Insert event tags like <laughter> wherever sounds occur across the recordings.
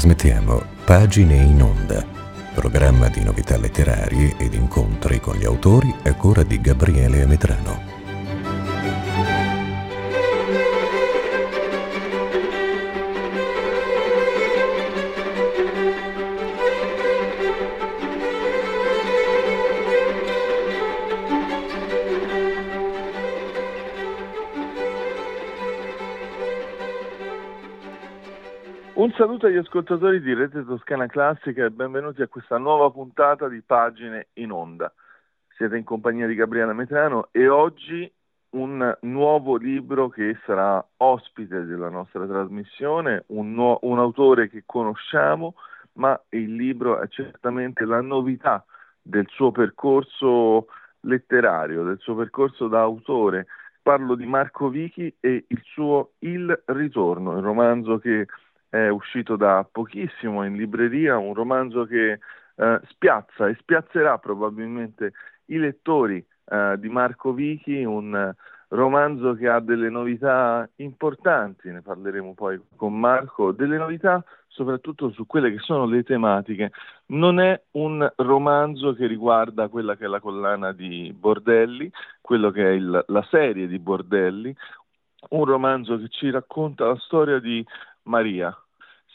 trasmettiamo Pagine in Onda, programma di novità letterarie ed incontri con gli autori a cura di Gabriele Ametrano. Saluto agli ascoltatori di Rete Toscana Classica e benvenuti a questa nuova puntata di Pagine in Onda. Siete in compagnia di Gabriele Metrano e oggi un nuovo libro che sarà ospite della nostra trasmissione, un, nu- un autore che conosciamo, ma il libro è certamente la novità del suo percorso letterario, del suo percorso da autore. Parlo di Marco Vichi e il suo Il Ritorno, il romanzo che è uscito da pochissimo in libreria, un romanzo che eh, spiazza e spiazzerà probabilmente i lettori eh, di Marco Vichi, un romanzo che ha delle novità importanti, ne parleremo poi con Marco, delle novità soprattutto su quelle che sono le tematiche. Non è un romanzo che riguarda quella che è la collana di Bordelli, quello che è il, la serie di Bordelli, un romanzo che ci racconta la storia di Maria.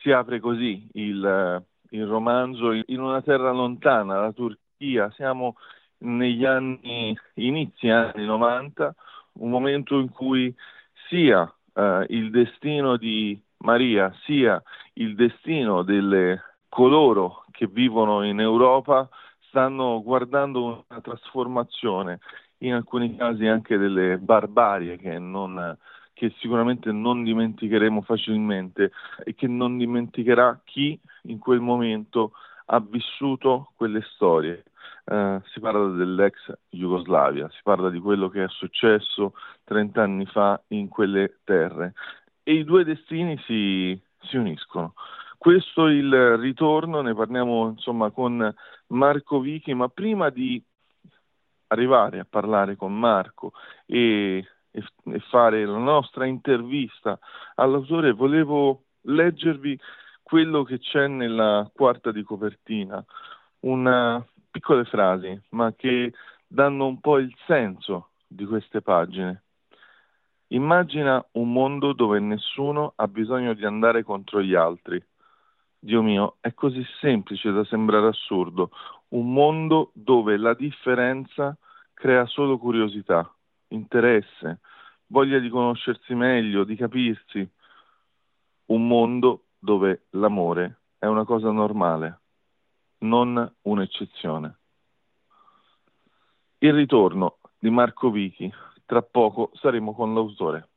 Si apre così il, il romanzo in una terra lontana, la Turchia. Siamo negli anni, inizi anni 90, un momento in cui sia eh, il destino di Maria sia il destino delle coloro che vivono in Europa stanno guardando una trasformazione, in alcuni casi anche delle barbarie che non, che sicuramente non dimenticheremo facilmente e che non dimenticherà chi in quel momento ha vissuto quelle storie. Uh, si parla dell'ex Jugoslavia, si parla di quello che è successo 30 anni fa in quelle terre e i due destini si, si uniscono. Questo è il ritorno, ne parliamo insomma con Marco Vichi, ma prima di arrivare a parlare con Marco e e, fare la nostra intervista all'autore, volevo leggervi quello che c'è nella quarta di copertina, una piccole frasi, ma che danno un po' il senso di queste pagine. Immagina un mondo dove nessuno ha bisogno di andare contro gli altri. Dio mio, è così semplice da sembrare assurdo. Un mondo dove la differenza crea solo curiosità interesse, voglia di conoscersi meglio, di capirsi. Un mondo dove l'amore è una cosa normale, non un'eccezione. Il ritorno di Marco Vichi. Tra poco saremo con l'autore.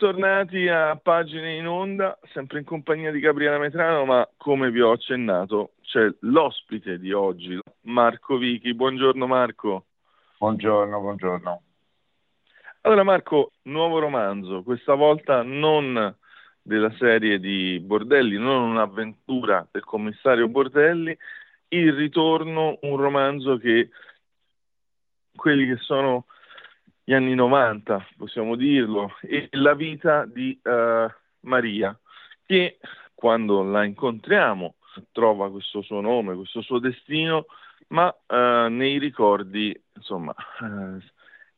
Bentornati a Pagine in Onda, sempre in compagnia di Gabriele Metrano, ma come vi ho accennato c'è l'ospite di oggi, Marco Vichi. Buongiorno Marco. Buongiorno, buongiorno. Allora Marco, nuovo romanzo, questa volta non della serie di Bordelli, non un'avventura del commissario Bordelli, il ritorno, un romanzo che quelli che sono gli anni 90, possiamo dirlo, e la vita di uh, Maria, che quando la incontriamo trova questo suo nome, questo suo destino, ma uh, nei ricordi, insomma, uh,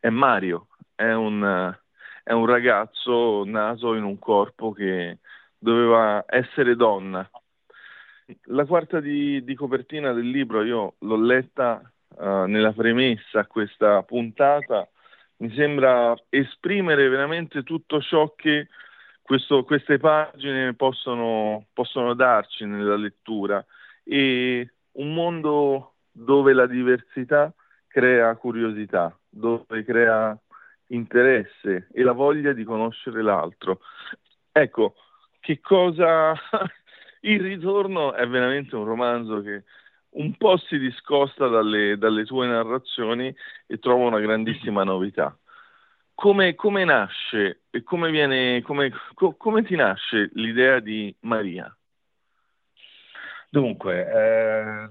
è Mario, è un, è un ragazzo nato in un corpo che doveva essere donna. La quarta di, di copertina del libro io l'ho letta nella premessa a questa puntata mi sembra esprimere veramente tutto ciò che questo, queste pagine possono, possono darci nella lettura e un mondo dove la diversità crea curiosità, dove crea interesse e la voglia di conoscere l'altro. Ecco, che cosa... <laughs> Il ritorno è veramente un romanzo che un po' si discosta dalle, dalle tue narrazioni e trovo una grandissima novità. Come, come nasce e come, viene, come, co, come ti nasce l'idea di Maria? Dunque, eh,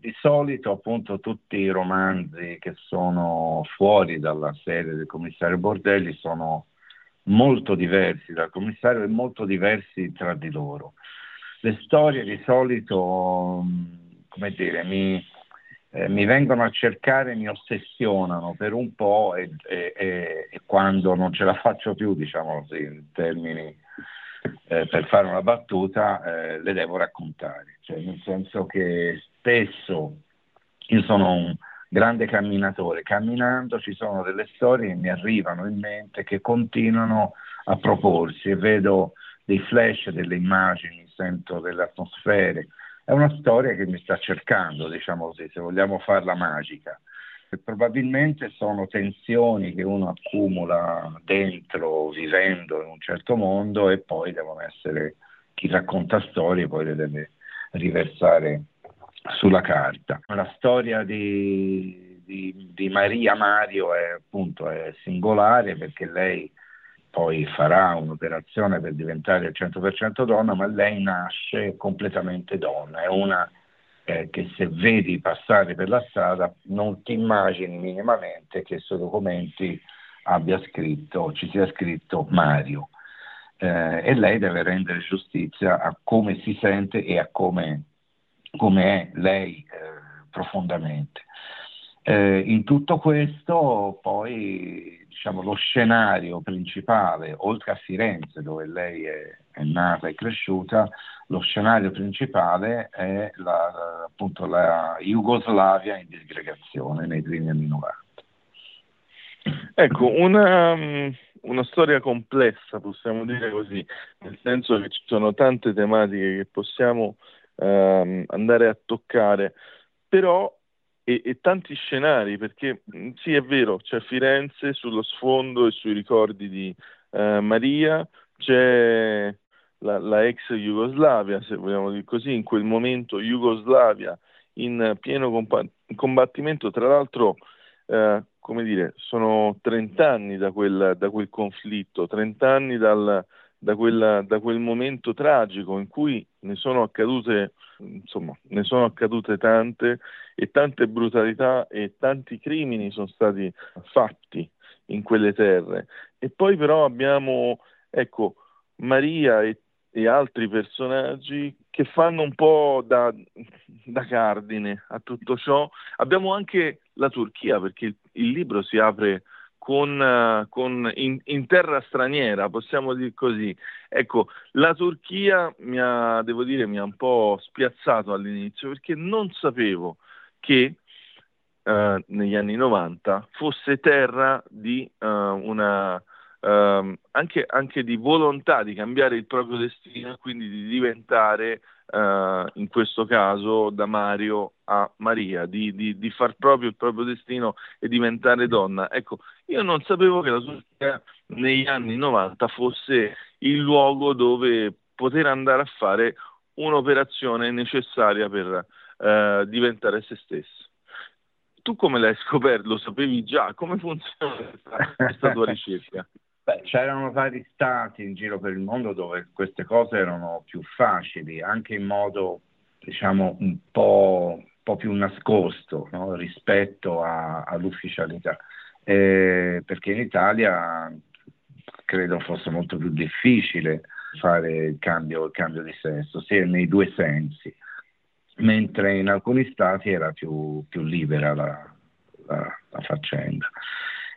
di solito appunto tutti i romanzi che sono fuori dalla serie del commissario Bordelli sono molto diversi dal commissario e molto diversi tra di loro. Le storie di solito come dire, mi, eh, mi vengono a cercare, mi ossessionano per un po' e, e, e quando non ce la faccio più, diciamo così, in termini eh, per fare una battuta, eh, le devo raccontare. Cioè, nel senso che spesso io sono un grande camminatore, camminando ci sono delle storie che mi arrivano in mente che continuano a proporsi e vedo dei flash, delle immagini, sento delle atmosfere è una storia che mi sta cercando, diciamo così, se vogliamo farla magica. E probabilmente sono tensioni che uno accumula dentro, vivendo in un certo mondo e poi devono essere, chi racconta storie poi le deve riversare sulla carta. La storia di, di, di Maria Mario è appunto è singolare perché lei poi farà un'operazione per diventare al 100% donna, ma lei nasce completamente donna, è una eh, che se vedi passare per la strada non ti immagini minimamente che sui documenti abbia scritto, ci sia scritto Mario. Eh, e lei deve rendere giustizia a come si sente e a come, come è lei eh, profondamente. Eh, in tutto questo poi diciamo, lo scenario principale, oltre a Firenze dove lei è, è nata e cresciuta, lo scenario principale è la, appunto la Jugoslavia in disgregazione nei primi anni 90. Ecco, una, una, storia complessa, possiamo dire così, nel senso che ci sono tante tematiche che possiamo um, andare a toccare, però e, e, tanti scenari, perché mm, sì è vero, c'è Firenze sullo sfondo e sui ricordi di eh, Maria, c'è la, la, ex Jugoslavia, se vogliamo dire così, in quel momento Jugoslavia in pieno combattimento, tra l'altro eh, come dire, sono 30 anni da quel, da quel conflitto, 30 anni dal, da, quella, da quel momento tragico in cui ne sono accadute, insomma, ne sono accadute tante e tante brutalità e tanti crimini sono stati fatti in quelle terre. E poi però abbiamo, ecco, Maria e, e altri personaggi che fanno un po' da, da, cardine a tutto ciò. Abbiamo anche la Turchia, perché il, il libro si apre con, eh, con in, in, terra straniera, possiamo dire così. Ecco, la Turchia mi ha, devo dire, mi ha un po' spiazzato all'inizio perché non sapevo che eh, negli anni 90 fosse terra di uh, una uh, anche, anche, di volontà di cambiare il proprio destino quindi di diventare Uh, in questo caso da Mario a Maria, di, di, di, far proprio il proprio destino e diventare donna. Ecco, Io non sapevo che la Turchia negli anni 90 fosse il luogo dove poter andare a fare un'operazione necessaria per eh, diventare se stesso. Tu come l'hai scoperto? Lo sapevi già? Come funziona questa, questa tua <laughs> ricerca? Beh, c'erano vari stati in giro per il mondo dove queste cose erano più facili, anche in modo, diciamo, un po', un po più nascosto no? rispetto a, all'ufficialità. Eh, perché in Italia credo fosse molto più difficile fare il cambio, il cambio di sesso, sia nei due sensi, mentre in alcuni stati era più, più libera la, la, la faccenda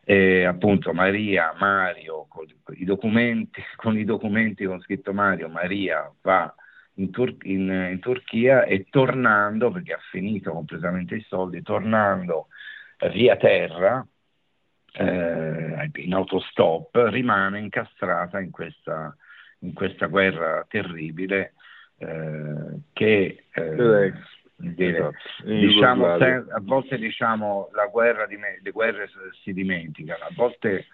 eh, appunto Maria, Mario, con i, documenti, <laughs> con i documenti con scritto Mario, Maria va in, Tur- in, in, Turchia e tornando, perché ha finito completamente i soldi, tornando via terra, eh, in autostop, rimane incastrata in questa, in questa guerra terribile eh, che... Eh, esatto. diciamo, a volte diciamo la guerra di me, le guerre si dimenticano, a volte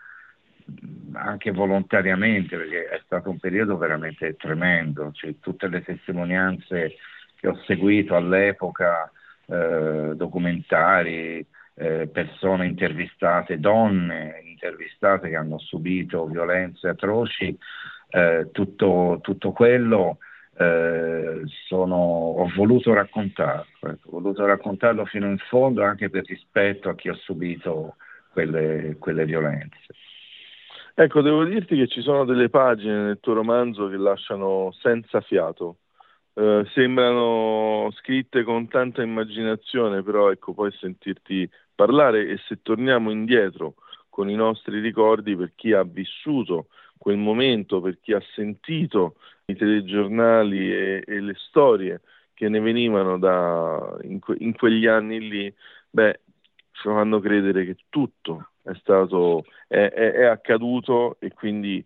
anche volontariamente, perché è stato un periodo veramente tremendo, cioè, tutte le testimonianze che ho seguito all'epoca, eh, documentari, eh, persone intervistate, donne intervistate che hanno subito violenze atroci, eh, tutto, tutto quello eh, sono, ho voluto raccontarlo, ecco, ho voluto raccontarlo fino in fondo anche per rispetto a chi ha subito quelle, quelle violenze. Ecco, devo dirti che ci sono delle pagine nel tuo romanzo che lasciano senza fiato. Eh, sembrano scritte con tanta immaginazione, però ecco, poi sentirti parlare e se torniamo indietro con i nostri ricordi per chi ha vissuto quel momento, per chi ha sentito i telegiornali e, e le storie che ne venivano da, in, que, in, quegli anni lì, beh, ci fanno credere che tutto è stato, è, è, è accaduto e quindi,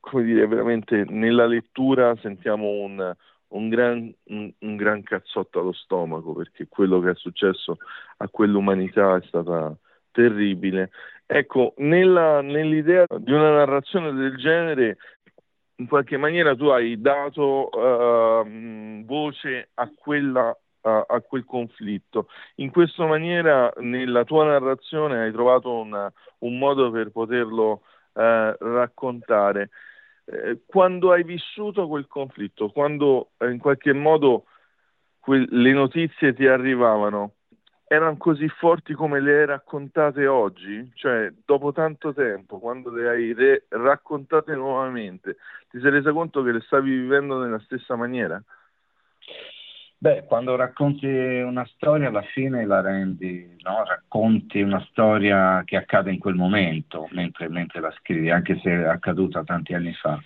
come dire, veramente nella lettura sentiamo un, un gran, un, un gran cazzotto allo stomaco perché quello che è successo a quell'umanità è stata terribile. Ecco, nella, nell'idea di una narrazione del genere in qualche maniera tu hai dato uh, voce a, quella, uh, a, quel conflitto. In questa maniera, nella tua narrazione, hai trovato una, un modo per poterlo uh, raccontare. Eh, quando hai vissuto quel conflitto, quando eh, in qualche modo que- le notizie ti arrivavano, erano così forti come le hai raccontate oggi? Cioè, dopo tanto tempo, quando le hai re- raccontate nuovamente, ti sei resa conto che le stavi vivendo nella stessa maniera? Beh, quando racconti una storia alla fine la rendi, no? racconti una storia che accade in quel momento, mentre, mentre la scrivi, anche se è accaduta tanti anni fa.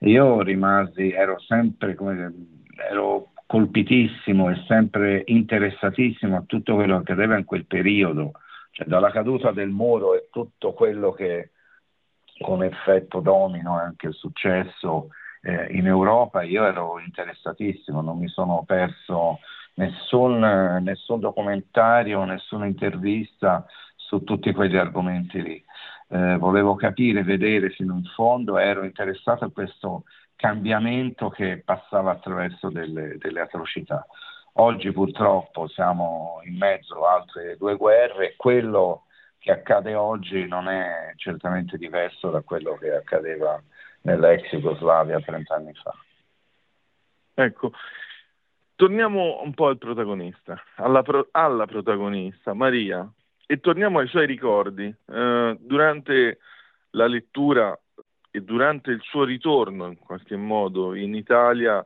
Io rimasi, ero sempre, come, ero colpitissimo e sempre interessatissimo a tutto quello che accadeva in quel periodo, cioè dalla caduta del muro e tutto quello che come effetto domino è anche successo eh, in Europa, io ero interessatissimo, non mi sono perso nessun, nessun documentario, nessuna intervista su tutti quegli argomenti lì. Eh, volevo capire, vedere fino in fondo, ero interessato a questo cambiamento che passava attraverso delle, delle atrocità. Oggi purtroppo siamo in mezzo a altre due guerre e quello che accade oggi non è certamente diverso da quello che accadeva nell'ex Jugoslavia 30 anni fa. Ecco, torniamo un po' al protagonista, alla, pro- alla protagonista, Maria, e torniamo ai suoi ricordi. Eh, durante la lettura e durante il suo ritorno in qualche modo in Italia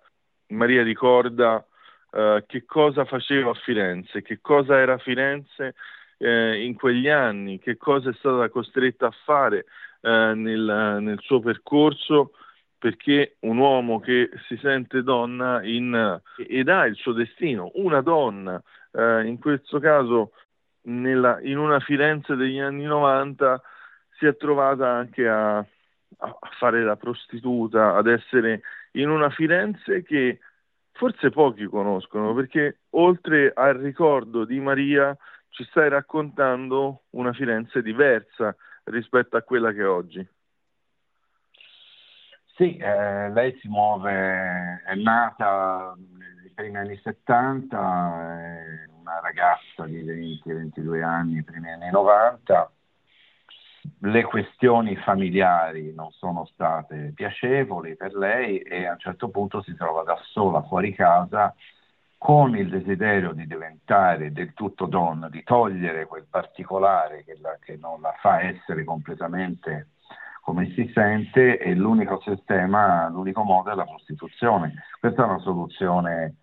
Maria ricorda eh, che cosa faceva a Firenze, che cosa era Firenze eh, in quegli anni, che cosa è stata costretta a fare eh, nel, nel, suo percorso perché un uomo che si sente donna in, ed ha il suo destino, una donna, eh, in questo caso nella, in una Firenze degli anni 90, si è trovata anche a, a fare la prostituta, ad essere in una Firenze che forse pochi conoscono, perché oltre al ricordo di Maria ci stai raccontando una Firenze diversa rispetto a quella che è oggi. Sì, eh, lei si muove, è nata nei primi anni 70, è una ragazza di 20-22 anni, primi anni 90. Le questioni familiari non sono state piacevoli per lei e a un certo punto si trova da sola fuori casa con il desiderio di diventare del tutto donna, di togliere quel particolare che, la, che non la fa essere completamente come si sente e l'unico sistema, l'unico modo è la prostituzione. Questa è una soluzione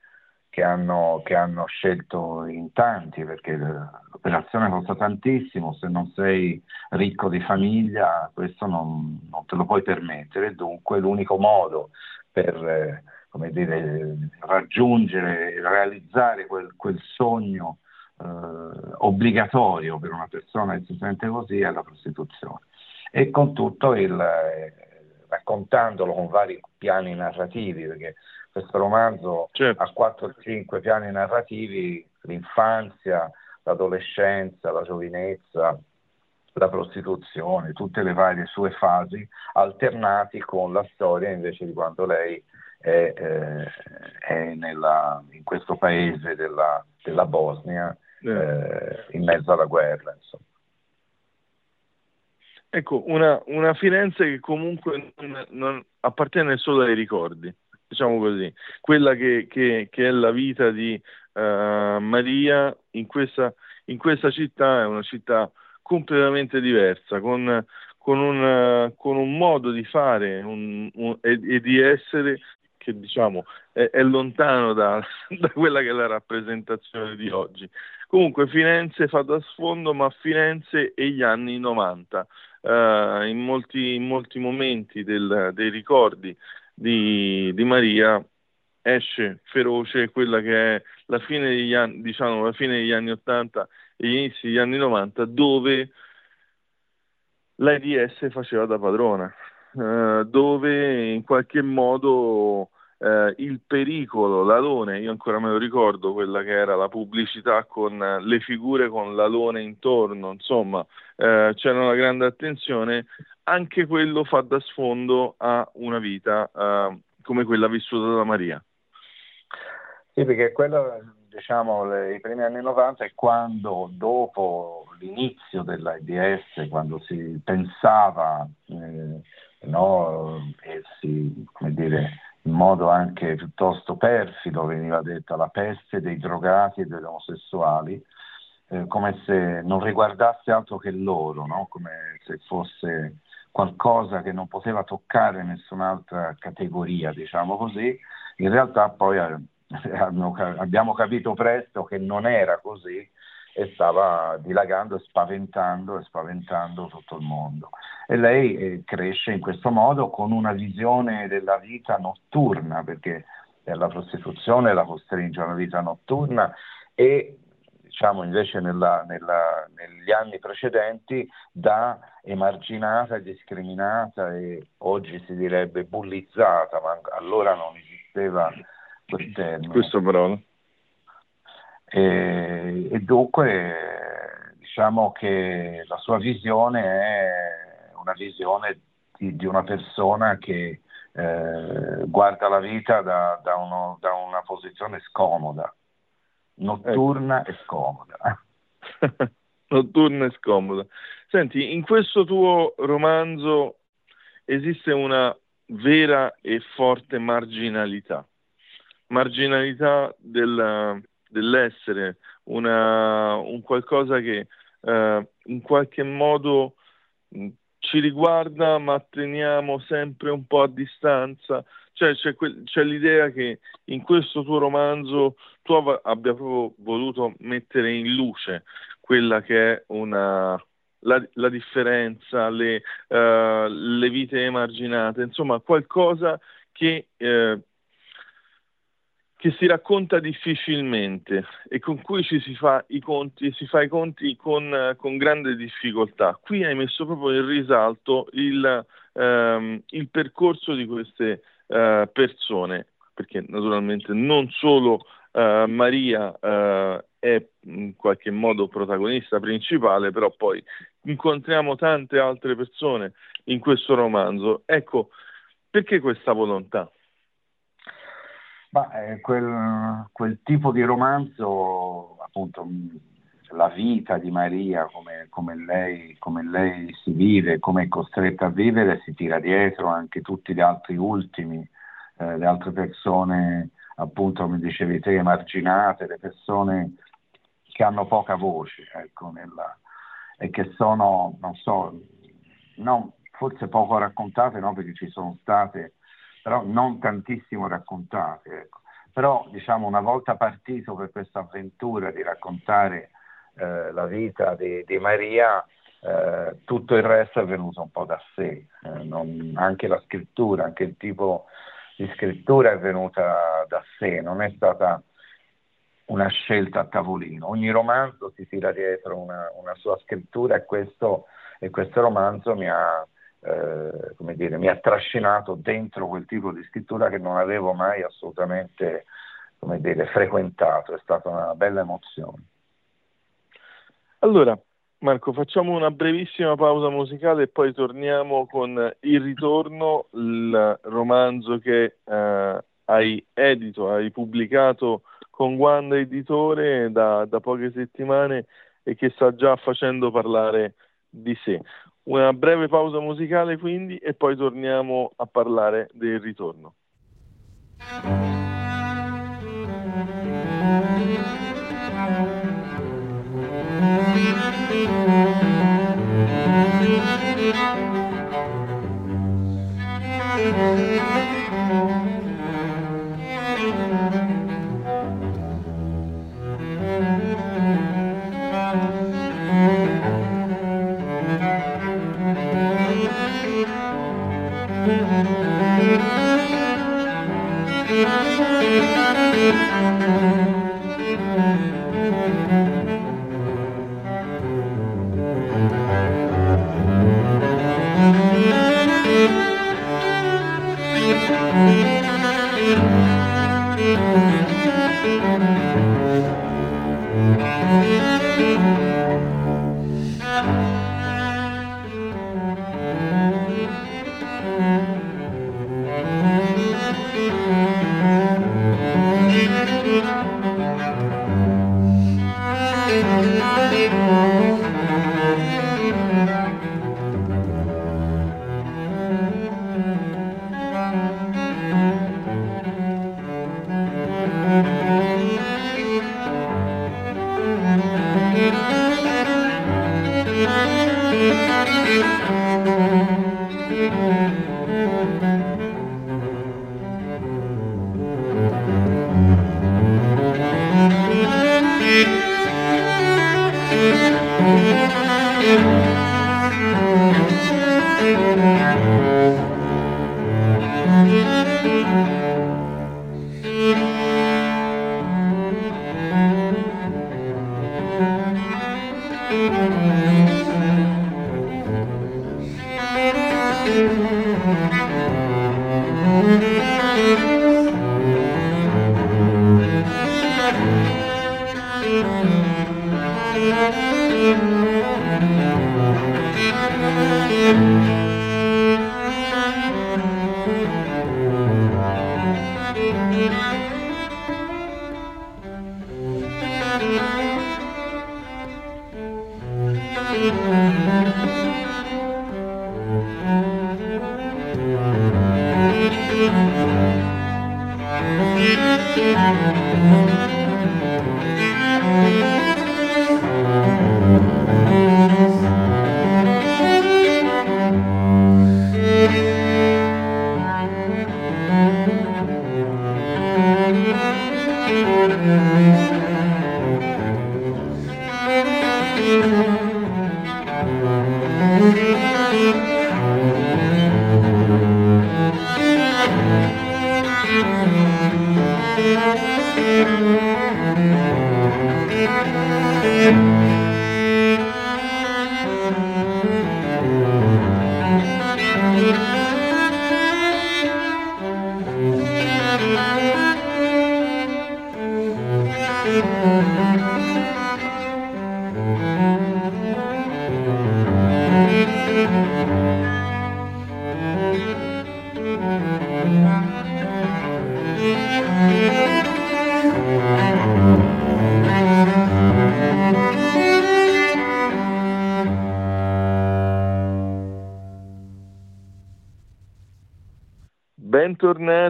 che hanno, che hanno scelto in tanti perché l'operazione costa tantissimo, se non sei ricco di famiglia questo non, non te lo puoi permettere, dunque l'unico modo per eh, come dire, raggiungere, realizzare quel, quel sogno eh, obbligatorio per una persona che si sente così è la prostituzione. E con tutto il, eh, raccontandolo con vari piani narrativi, perché questo romanzo certo. ha 4-5 piani narrativi, l'infanzia, l'adolescenza, la giovinezza, la prostituzione, tutte le varie sue fasi, alternati con la storia invece di quando lei è, eh, è nella, in questo paese della, della Bosnia eh. eh, in mezzo alla guerra. Insomma. Ecco, una, una, Firenze che comunque non, non, appartiene solo ai ricordi, diciamo così, quella che, che, che è la vita di uh, Maria in questa, in questa, città è una città completamente diversa, con, con, un, con un, modo di fare un, un, e, e, di essere che diciamo è, è lontano da, <laughs> da, quella che è la rappresentazione di oggi. Comunque Firenze fa da sfondo, ma Firenze e gli anni 90, uh, eh, in, molti, in, molti, momenti del, dei ricordi di, di, Maria esce feroce quella che è la fine degli anni, diciamo, la fine degli anni 80 e gli inizi degli anni 90, dove l'AIDS faceva da padrona, uh, dove in qualche modo eh, il pericolo, l'alone, io ancora me lo ricordo, quella che era la pubblicità con le figure con l'alone intorno, insomma, eh, c'era una grande attenzione, anche quello fa da sfondo a una vita eh, come quella vissuta da Maria. Sì, perché quello, diciamo, le, i primi anni 90 è quando, dopo l'inizio dell'AIDS, quando si pensava, eh, no, e si, come dire, in modo anche piuttosto perfido veniva detta la peste dei drogati e degli omosessuali, eh, come se non riguardasse altro che loro, no? come se fosse qualcosa che non poteva toccare nessun'altra categoria, diciamo così. In realtà poi eh, <laughs> abbiamo capito presto che non era così e stava dilagando e spaventando e spaventando tutto il mondo. E lei eh, cresce in questo modo con una visione della vita notturna, perché la prostituzione la costringe a una vita notturna e diciamo invece nella, nella, negli anni precedenti da emarginata, discriminata e oggi si direbbe bullizzata, ma allora non esisteva quel termine. Questo però. E, e dunque diciamo che la sua visione è una visione di, di una persona che eh, guarda la vita da, da, uno, da, una posizione scomoda, notturna ecco. e scomoda. <laughs> notturna e scomoda. Senti, in questo tuo romanzo esiste una vera e forte marginalità, marginalità del, dell'essere, una, un qualcosa che eh, in qualche modo mh, ci riguarda ma teniamo sempre un po' a distanza. Cioè, c'è, que- c'è, l'idea che in questo tuo romanzo tu av- abbia proprio voluto mettere in luce quella che è una, la, la, differenza, le, uh, le, vite emarginate, insomma qualcosa che uh, che si racconta difficilmente e con cui ci si fa i conti, si fa i conti con, con grande difficoltà. Qui hai messo proprio in risalto il, ehm, il percorso di queste eh, persone, perché naturalmente non solo eh, Maria eh, è in qualche modo protagonista principale, però poi incontriamo tante altre persone in questo romanzo. Ecco, perché questa volontà? Ma, eh, quel, quel, tipo di romanzo, appunto, la vita di Maria, come, come, lei, come, lei, si vive, come è costretta a vivere, si tira dietro anche tutti gli altri ultimi, eh, le altre persone, appunto, come dicevi te, emarginate, le persone che hanno poca voce, ecco, nella, e che sono, non so, non, forse poco raccontate, no, perché ci sono state, però non tantissimo raccontate. Ecco. Però, diciamo, una volta partito per questa avventura di raccontare eh, la vita di, di Maria, eh, tutto il resto è venuto un po' da sé, eh, non, anche la scrittura, anche il tipo di scrittura è venuta da sé, non è stata una scelta a tavolino. Ogni romanzo si tira dietro una, una sua scrittura e questo, e questo romanzo mi ha, eh, come dire, mi ha trascinato dentro quel tipo di scrittura che non avevo mai assolutamente come dire, frequentato, è stata una bella emozione. Allora, Marco, facciamo una brevissima pausa musicale e poi torniamo con Il ritorno, il romanzo che eh, hai edito, hai pubblicato con Wanda Editore da, da poche settimane e che sta già facendo parlare di sé. Una breve pausa musicale quindi e poi torniamo a parlare del ritorno. Thank you.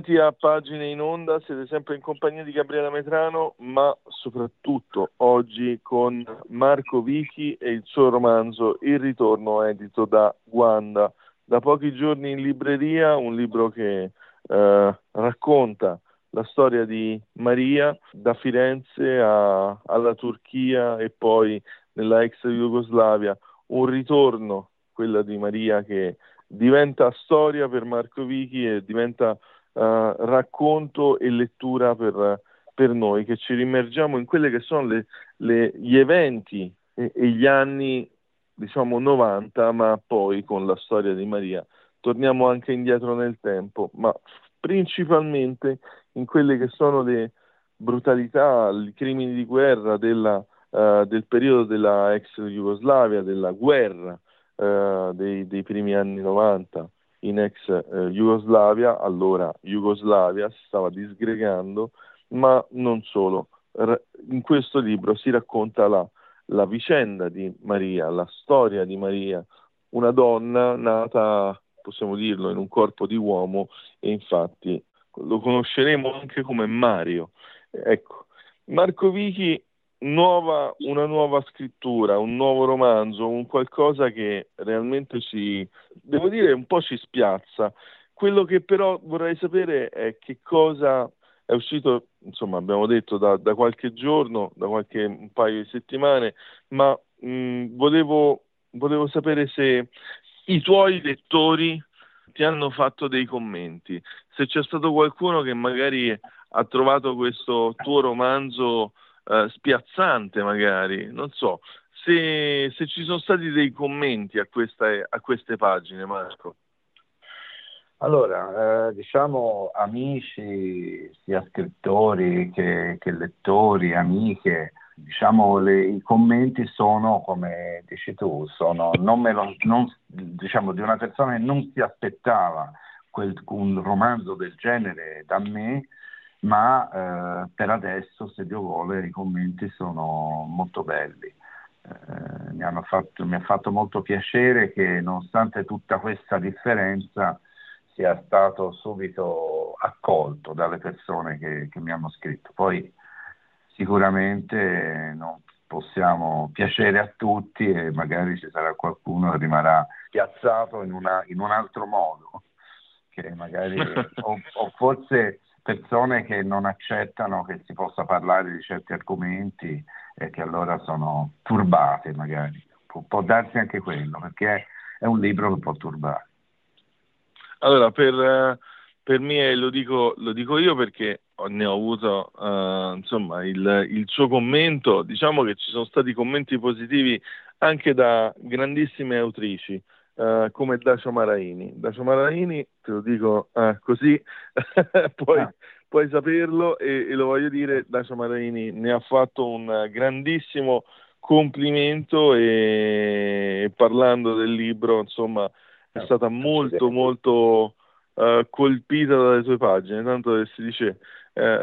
Bentornati a Pagine in Onda, siete sempre in compagnia di Gabriele Metrano, ma soprattutto oggi con Marco Vichi e il suo romanzo Il ritorno edito da Wanda. Da pochi giorni in libreria, un libro che eh, racconta la storia di Maria da Firenze a, alla Turchia e poi nella ex Jugoslavia, un ritorno, quella di Maria che diventa storia per Marco Vichi e diventa uh, racconto e lettura per, per, noi, che ci rimergiamo in quelli che sono le, le, gli eventi e, e, gli anni, diciamo, 90, ma poi con la storia di Maria torniamo anche indietro nel tempo, ma principalmente in quelle che sono le brutalità, i crimini di guerra della, uh, del periodo della ex Jugoslavia, della guerra eh, dei, dei, primi anni 90 in ex eh, Jugoslavia, allora Jugoslavia si stava disgregando, ma non solo. in questo libro si racconta la, la vicenda di Maria, la storia di Maria, una donna nata, possiamo dirlo, in un corpo di uomo e infatti lo conosceremo anche come Mario. Ecco, Marco Vichi nuova, una nuova scrittura, un nuovo romanzo, un qualcosa che realmente ci, devo dire, un po' ci spiazza. Quello che però vorrei sapere è che cosa è uscito, insomma, abbiamo detto da, da qualche giorno, da qualche paio di settimane, ma mh, volevo, volevo sapere se i tuoi lettori ti hanno fatto dei commenti, se c'è stato qualcuno che magari ha trovato questo tuo romanzo eh, spiazzante magari, non so, se, se, ci sono stati dei commenti a, questa, a queste pagine, Marco. Allora, eh, diciamo amici, sia scrittori che, che lettori, amiche, diciamo le, i commenti sono, come dici tu, sono non lo, non, diciamo, di una persona che non si aspettava quel, un romanzo del genere da me, ma eh, per adesso, se Dio vuole, i commenti sono molto belli. Eh, mi, fatto, mi ha fatto molto piacere che nonostante tutta questa differenza sia stato subito accolto dalle persone che, che mi hanno scritto. Poi sicuramente non possiamo piacere a tutti e magari ci sarà qualcuno che rimarrà piazzato in, una, in un altro modo, che magari, <laughs> o, o forse persone che non accettano che si possa parlare di certi argomenti e che allora sono turbate magari. Pu- può darsi anche quello, perché è un libro che può turbare. Allora, per, per me lo dico, lo dico, io perché ne ho avuto uh, insomma, il, il suo commento, diciamo che ci sono stati commenti positivi anche da grandissime autrici. Uh, come Dacio Maraini. Dacio Maraini, te lo dico uh, così, <laughs> puoi, ah. puoi, saperlo e, e, lo voglio dire, Dacio Maraini ne ha fatto un grandissimo complimento e, parlando del libro, insomma, è ah, stata molto, molto uh, colpita dalle tue pagine, tanto che si dice,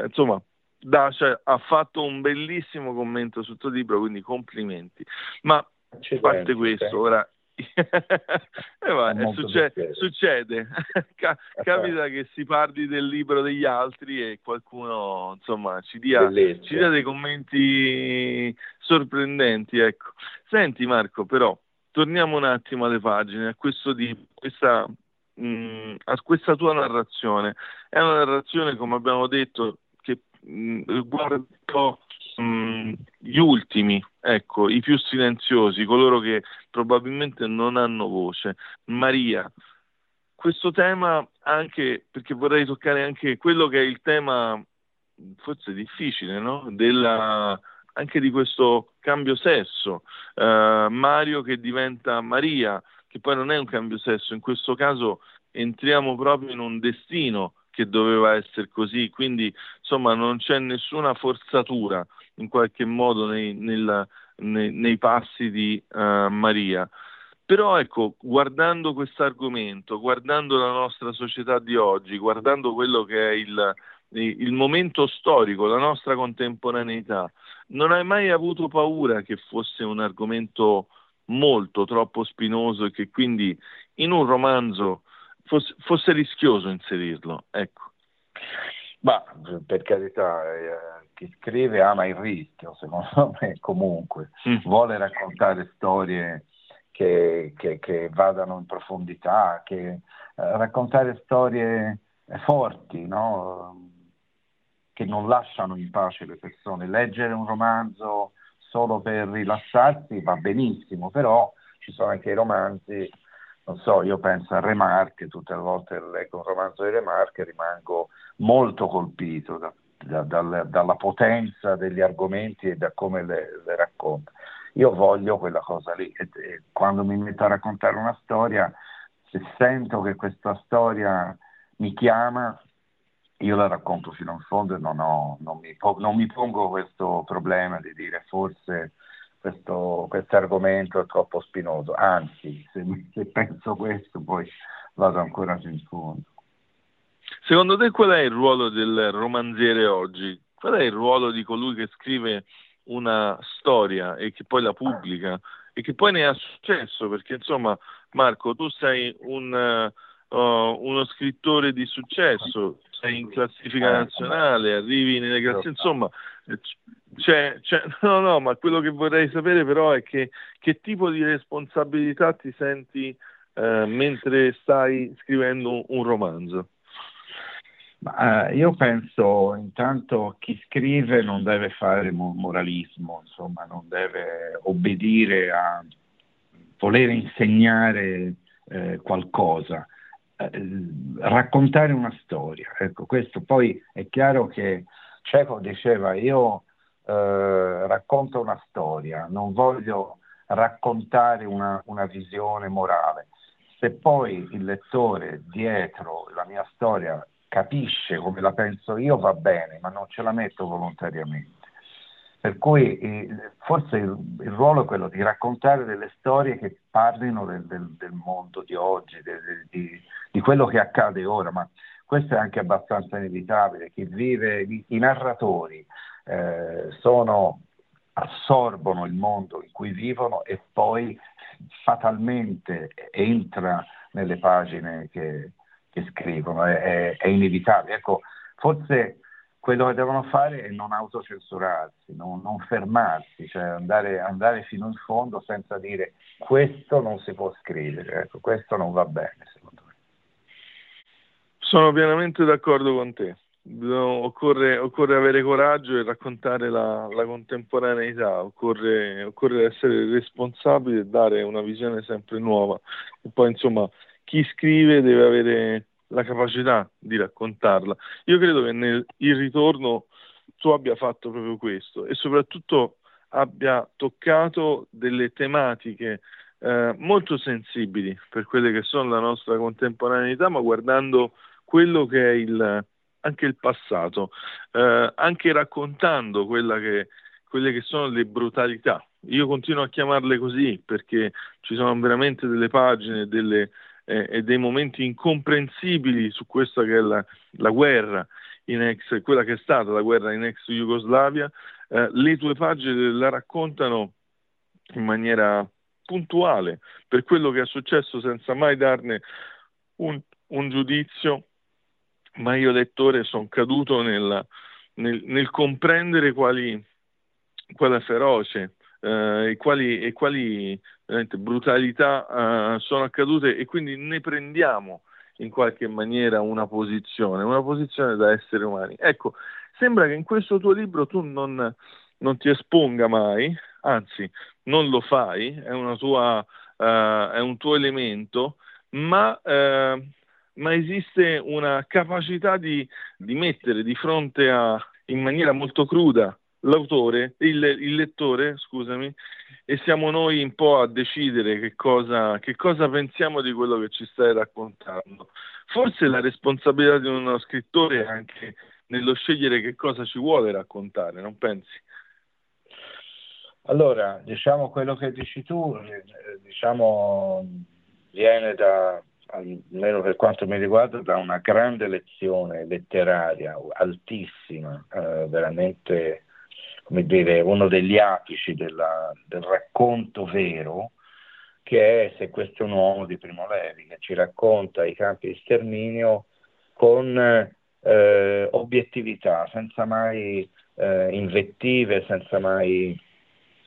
insomma, Dacia ha fatto un bellissimo commento sul tuo libro, quindi complimenti. Ma a parte questo, ora eh, va, succede, succede. <laughs> Ca- capita che si parli del libro degli altri e qualcuno insomma ci dia, ci dia dei commenti sorprendenti ecco. senti Marco però torniamo un attimo alle pagine a questo di questa mh, mm, a questa tua narrazione è una narrazione come abbiamo detto che mh, riguarda Gli ultimi, ecco, i più silenziosi, coloro che probabilmente non hanno voce. Maria, questo tema anche perché vorrei toccare anche quello che è il tema forse difficile, no? Della, anche di questo cambio sesso. Uh, Mario che diventa Maria, che poi non è un cambio sesso, in questo caso entriamo proprio in un destino che doveva essere così, quindi insomma non c'è nessuna forzatura in qualche modo nei, nella, nei, nei passi di uh, Maria. Però ecco, guardando questo argomento, guardando la nostra società di oggi, guardando quello che è il, il momento storico, la nostra contemporaneità, non hai mai avuto paura che fosse un argomento molto troppo spinoso e che quindi in un romanzo fosse, fosse rischioso inserirlo? Ecco. Ma per carità, eh, chi scrive ama il rischio, secondo me comunque, mm. vuole raccontare storie che, che, che, vadano in profondità, che, eh, raccontare storie forti, no? che non lasciano in pace le persone. Leggere un romanzo solo per rilassarsi va benissimo, però ci sono anche i romanzi, non so, io penso a Remarque, tutte le volte leggo un romanzo di Remarque rimango molto colpito da, da, da, dalla potenza degli argomenti e da come le, le racconta. Io voglio quella cosa lì e, e quando mi metto a raccontare una storia, se sento che questa storia mi chiama, io la racconto fino in fondo e non, ho, non, mi, non mi, pongo questo problema di dire forse questo argomento è troppo spinoso, anzi se, se, penso questo poi vado ancora più in fondo. Secondo te qual è il ruolo del romanziere oggi? Qual è il ruolo di colui che scrive una storia e che poi la pubblica e che poi ne ha successo? Perché insomma Marco, tu sei un, uh, uno scrittore di successo, sei in classifica eh, nazionale, arrivi nelle classifiche, insomma, c'è, c'è, <laughs> no, no, ma quello che vorrei sapere però è che, che tipo di responsabilità ti senti eh, mentre stai scrivendo un romanzo? Ma, eh, io penso intanto chi scrive non deve fare moralismo, insomma, non deve obbedire a voler insegnare eh, qualcosa eh, raccontare una storia. Ecco, questo poi è chiaro che Cieco diceva io eh, racconto una storia, non voglio raccontare una, una visione morale. Se poi il lettore dietro la mia storia capisce come la penso io va bene, ma non ce la metto volontariamente. Per cui eh, forse il, il, ruolo è quello di raccontare delle storie che parlino del, del, del mondo di oggi, de, de, di, di, quello che accade ora, ma questo è anche abbastanza inevitabile. Chi vive, i, i narratori eh, sono, assorbono il mondo in cui vivono e poi fatalmente entra nelle pagine che, che scrivono, è, è, inevitabile. Ecco, forse quello che devono fare è non autocensurarsi, non, non fermarsi, cioè andare, andare, fino in fondo senza dire questo non si può scrivere, ecco, questo non va bene secondo me. Sono pienamente d'accordo con te. Occorre, occorre avere coraggio e raccontare la, la contemporaneità, occorre, occorre essere responsabili e dare una visione sempre nuova. E poi insomma chi scrive deve avere la capacità di raccontarla. Io credo che nel ritorno tu abbia fatto proprio questo e soprattutto abbia toccato delle tematiche eh, molto sensibili per quelle che sono la nostra contemporaneità, ma guardando quello che è il, anche il passato, eh, anche raccontando che, quelle che sono le brutalità. Io continuo a chiamarle così perché ci sono veramente delle pagine, delle, eh, e dei momenti incomprensibili su questa che è la, la guerra ex, quella che è stata la guerra in ex Jugoslavia, eh, le tue pagine la raccontano in maniera puntuale per quello che è successo senza mai darne un, un giudizio, ma io lettore sono caduto nella, nel, nel, comprendere quali, quale feroce eh, e quali, e quali brutalità eh, sono accadute e quindi ne prendiamo in qualche maniera una posizione, una posizione da esseri umani. Ecco, sembra che in questo tuo libro tu non, non ti esponga mai, anzi non lo fai, è, tua, uh, è un tuo elemento, ma, uh, ma esiste una capacità di, di, mettere di fronte a, in maniera molto cruda, l'autore, il, il lettore, scusami, e siamo noi un po' a decidere che cosa, che cosa, pensiamo di quello che ci stai raccontando. Forse la responsabilità di uno scrittore è anche nello scegliere che cosa ci vuole raccontare, non pensi? Allora, diciamo quello che dici tu, eh, diciamo, viene da, almeno per quanto mi riguarda, da una grande lezione letteraria altissima, eh, veramente, come dire, uno degli apici della, del racconto vero, che è Se questo è un uomo di Primo Levi, che ci racconta i campi di sterminio con eh, obiettività, senza mai eh, invettive, senza mai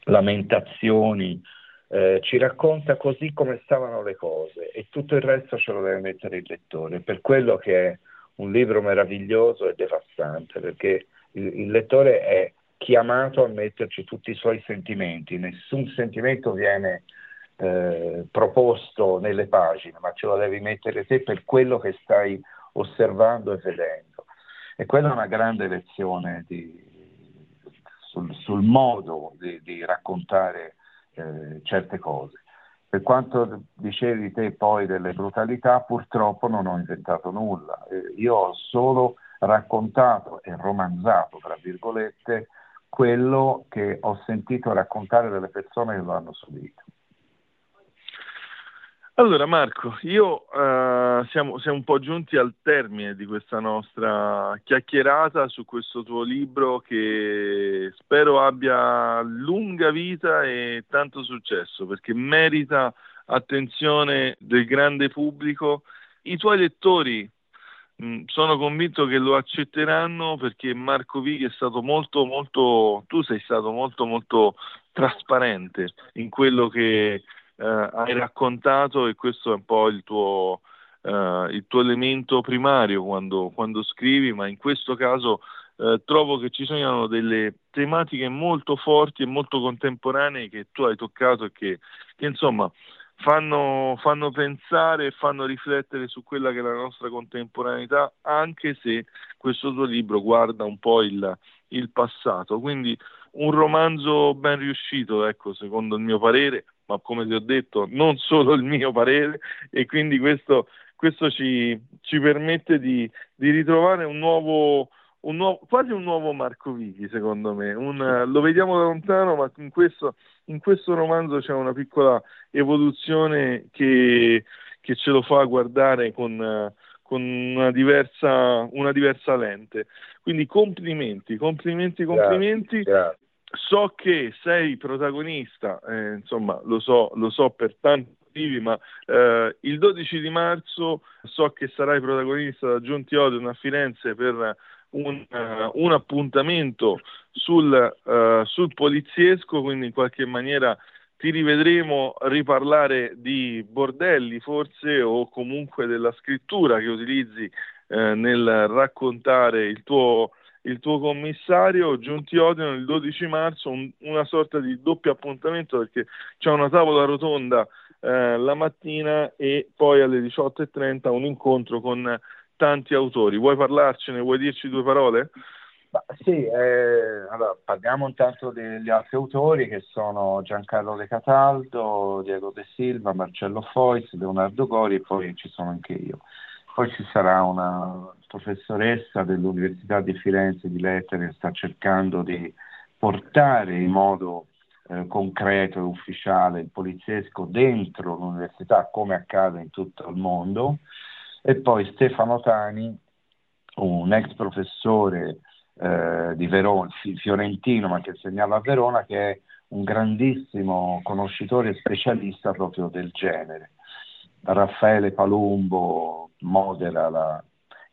lamentazioni, eh, ci racconta così come stavano le cose e tutto il resto ce lo deve mettere il lettore, per quello che è un libro meraviglioso e devastante, perché il, il lettore è chiamato a metterci tutti i suoi sentimenti, nessun sentimento viene eh, proposto nelle pagine, ma ce lo devi mettere te per quello che stai osservando e vedendo. E quella è una grande lezione di, sul, sul, modo di, di raccontare eh, certe cose. Per quanto dicevi te poi delle brutalità, purtroppo non ho inventato nulla. Eh, io ho solo raccontato e romanzato, tra virgolette, quello che ho sentito raccontare delle persone che lo hanno subito. Allora Marco, io uh, siamo, siamo, un po' giunti al termine di questa nostra chiacchierata su questo tuo libro che spero abbia lunga vita e tanto successo perché merita attenzione del grande pubblico. I tuoi lettori sono convinto che lo accetteranno perché Marco Vighi è stato molto molto, tu sei stato molto molto trasparente in quello che eh, hai raccontato e questo è un po' il tuo, eh, il tuo elemento primario quando, quando, scrivi, ma in questo caso eh, trovo che ci siano delle tematiche molto forti e molto contemporanee che tu hai toccato e che, che insomma fanno, fanno pensare e fanno riflettere su quella che è la nostra contemporaneità, anche se questo tuo libro guarda un po' il, il passato. Quindi un romanzo ben riuscito, ecco, secondo il mio parere, ma come ti ho detto non solo il mio parere e quindi questo, questo ci, ci, permette di, di ritrovare un nuovo, un nuovo, quasi un nuovo Marco Vichi secondo me, un, lo vediamo da lontano ma in questo, in questo, romanzo c'è una piccola evoluzione che, che ce lo fa guardare con, con una, diversa, una diversa lente. Quindi complimenti, complimenti, complimenti. Grazie, grazie so che sei protagonista, eh, insomma lo so, lo so per tanti motivi, ma eh, il 12 di marzo so che sarai protagonista da Giunti Odeon a Firenze per un, uh, un appuntamento sul, uh, sul poliziesco, quindi in qualche maniera ti rivedremo riparlare di bordelli forse o comunque della scrittura che utilizzi eh, nel raccontare il tuo il tuo commissario. Giunti Odiano il 12 marzo un, una sorta di doppio appuntamento perché c'è una tavola rotonda eh, la mattina e poi alle 18.30 un incontro con tanti autori. Vuoi parlarcene? Vuoi dirci due parole? Ma sì, eh, allora, parliamo intanto degli altri autori che sono Giancarlo Le Cataldo, Diego De Silva, Marcello Fois, Leonardo Gori e poi ci sono anche io. Poi ci sarà una professoressa dell'Università di Firenze di Lettere che sta cercando di portare in modo eh, concreto e ufficiale il poliziesco dentro l'università come accade in tutto il mondo e poi Stefano Tani, un ex professore eh, di Verona, fiorentino ma che segnava a Verona, che è un grandissimo conoscitore e specialista proprio del genere. Raffaele Palumbo modera la,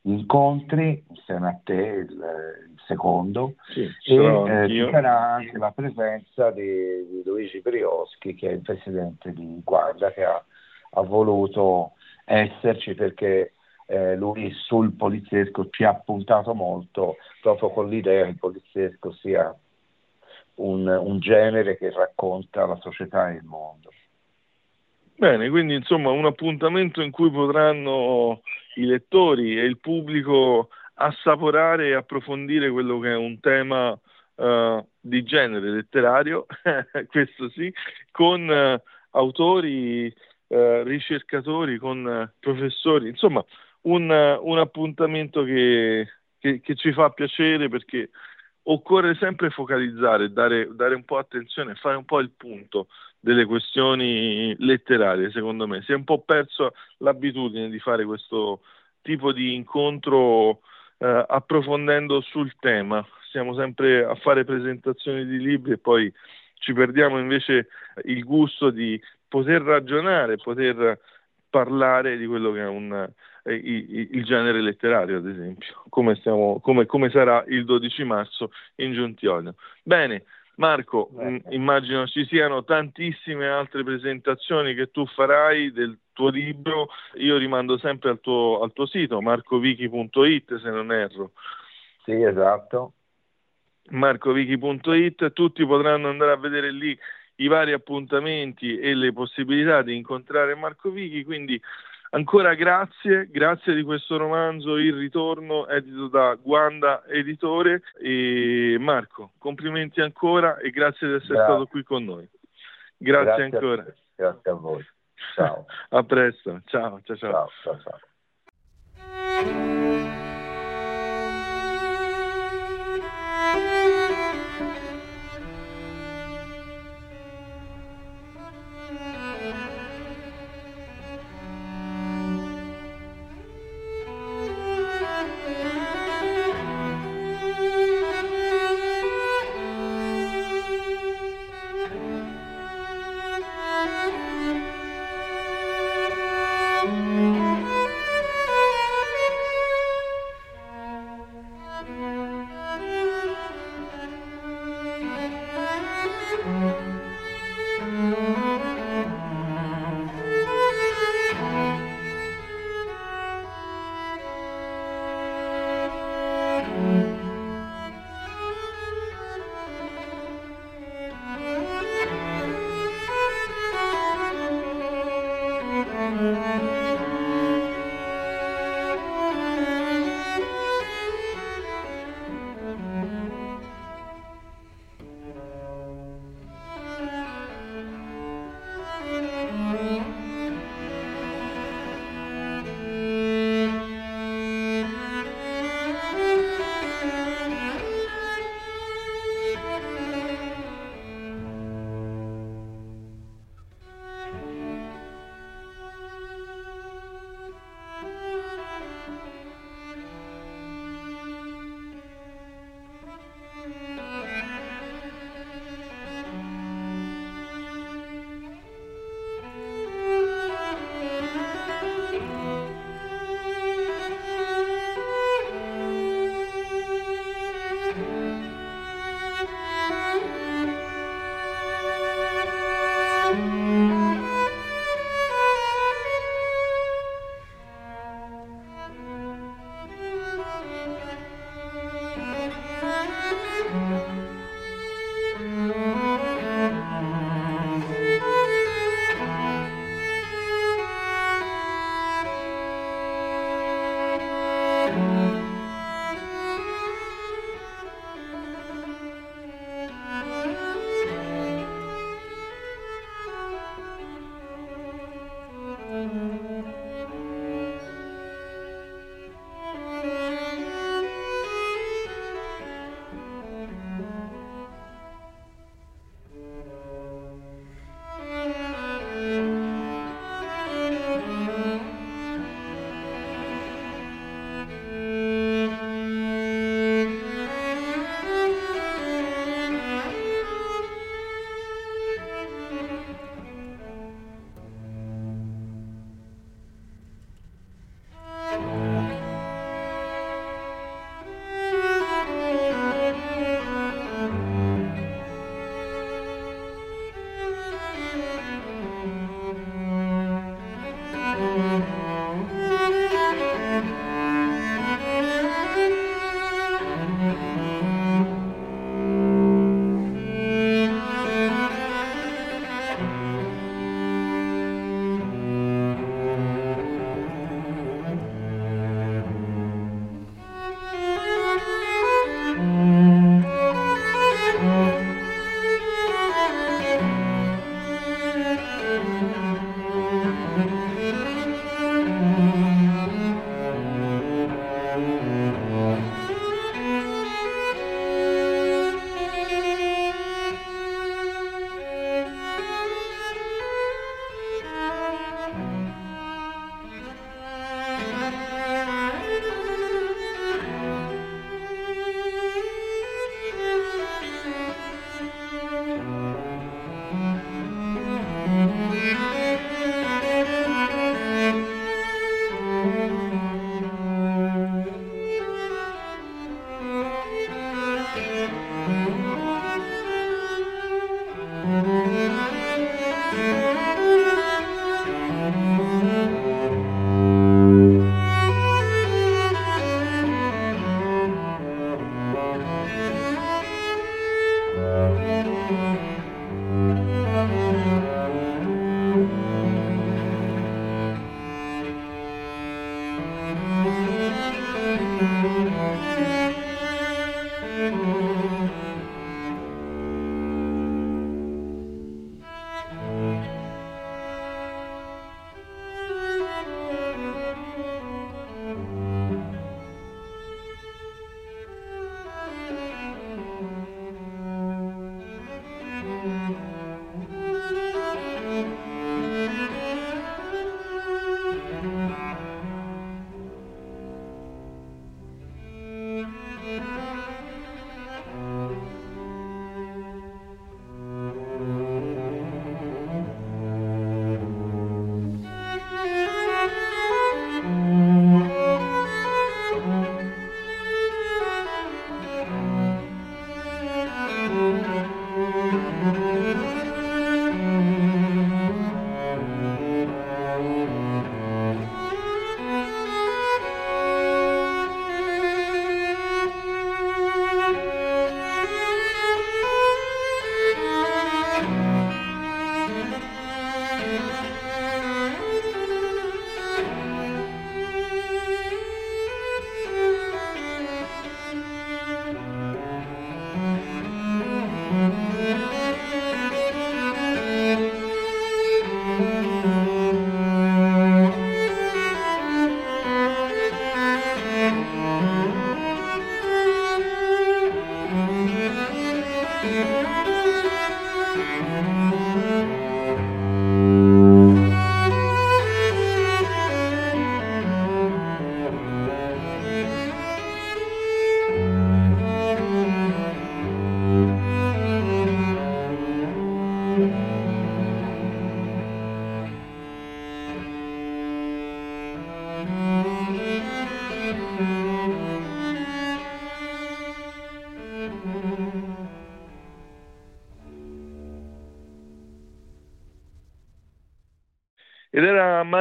incontri insieme a te, il, il secondo, sì, e eh, ci sarà anche la presenza di, di, Luigi Brioschi, che è il presidente di Guarda, che ha, ha voluto esserci perché eh, lui sul poliziesco ci ha puntato molto proprio con l'idea che il poliziesco sia un, un genere che racconta la società e il mondo. Bene, quindi insomma un appuntamento in cui potranno i lettori e il pubblico assaporare e approfondire quello che è un tema uh, di genere letterario, <laughs> questo sì, con uh, autori, uh, ricercatori, con professori, insomma un, un appuntamento che, che, che, ci fa piacere perché occorre sempre focalizzare, dare, dare un po' attenzione, fare un po' il punto delle questioni letterarie, secondo me. Si è un po' perso l'abitudine di fare questo tipo di incontro eh, approfondendo sul tema. Siamo sempre a fare presentazioni di libri e poi ci perdiamo invece il gusto di poter ragionare, poter parlare di quello che è un, eh, il, il, genere letterario, ad esempio, come, stiamo, come, come sarà il 12 marzo in Giuntiolio. Bene, Marco, mh, mm, immagino ci siano tantissime altre presentazioni che tu farai del tuo libro, io rimando sempre al tuo, al tuo sito, marcoviki.it se non erro. Sì, esatto. marcoviki.it, tutti potranno andare a vedere lì i vari appuntamenti e le possibilità di incontrare Marco Vichi, quindi Ancora grazie, grazie di questo romanzo Il ritorno edito da Guanda Editore e Marco, complimenti ancora e grazie di essere grazie. stato qui con noi. Grazie, grazie ancora. A grazie a voi. Ciao. <laughs> a presto. Ciao, ciao, ciao. ciao, ciao,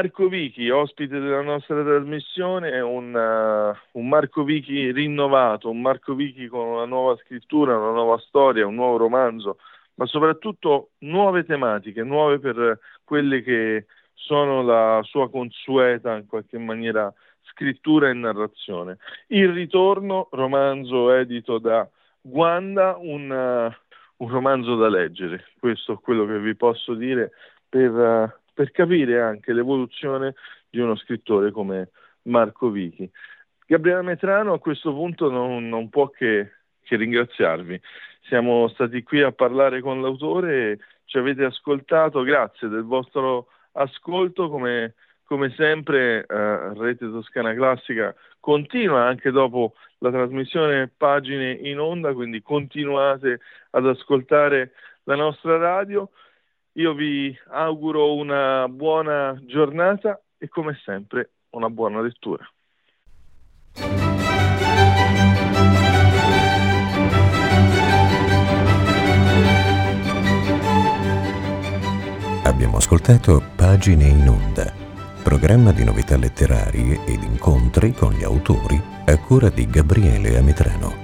Marco Vichi, ospite della nostra trasmissione, un, uh, un, Marco Vichi rinnovato, un Marco Vichi con una nuova scrittura, una nuova storia, un nuovo romanzo, ma soprattutto nuove tematiche, nuove per quelle che sono la sua consueta, in qualche maniera, scrittura e narrazione. Il ritorno, romanzo edito da Guanda, un, uh, un romanzo da leggere, questo è quello che vi posso dire per... Uh, per capire anche l'evoluzione di uno scrittore come Marco Vichi. Gabriele Metrano a questo punto non, non può che, che, ringraziarvi. Siamo stati qui a parlare con l'autore, ci avete ascoltato, grazie del vostro ascolto, come, come sempre eh, Rete Toscana Classica continua anche dopo la trasmissione pagine in onda, quindi continuate ad ascoltare la nostra radio. Io vi auguro una buona giornata e come sempre una buona lettura. Abbiamo ascoltato Pagine in Onda, programma di novità letterarie ed incontri con gli autori a cura di Gabriele Ametrano.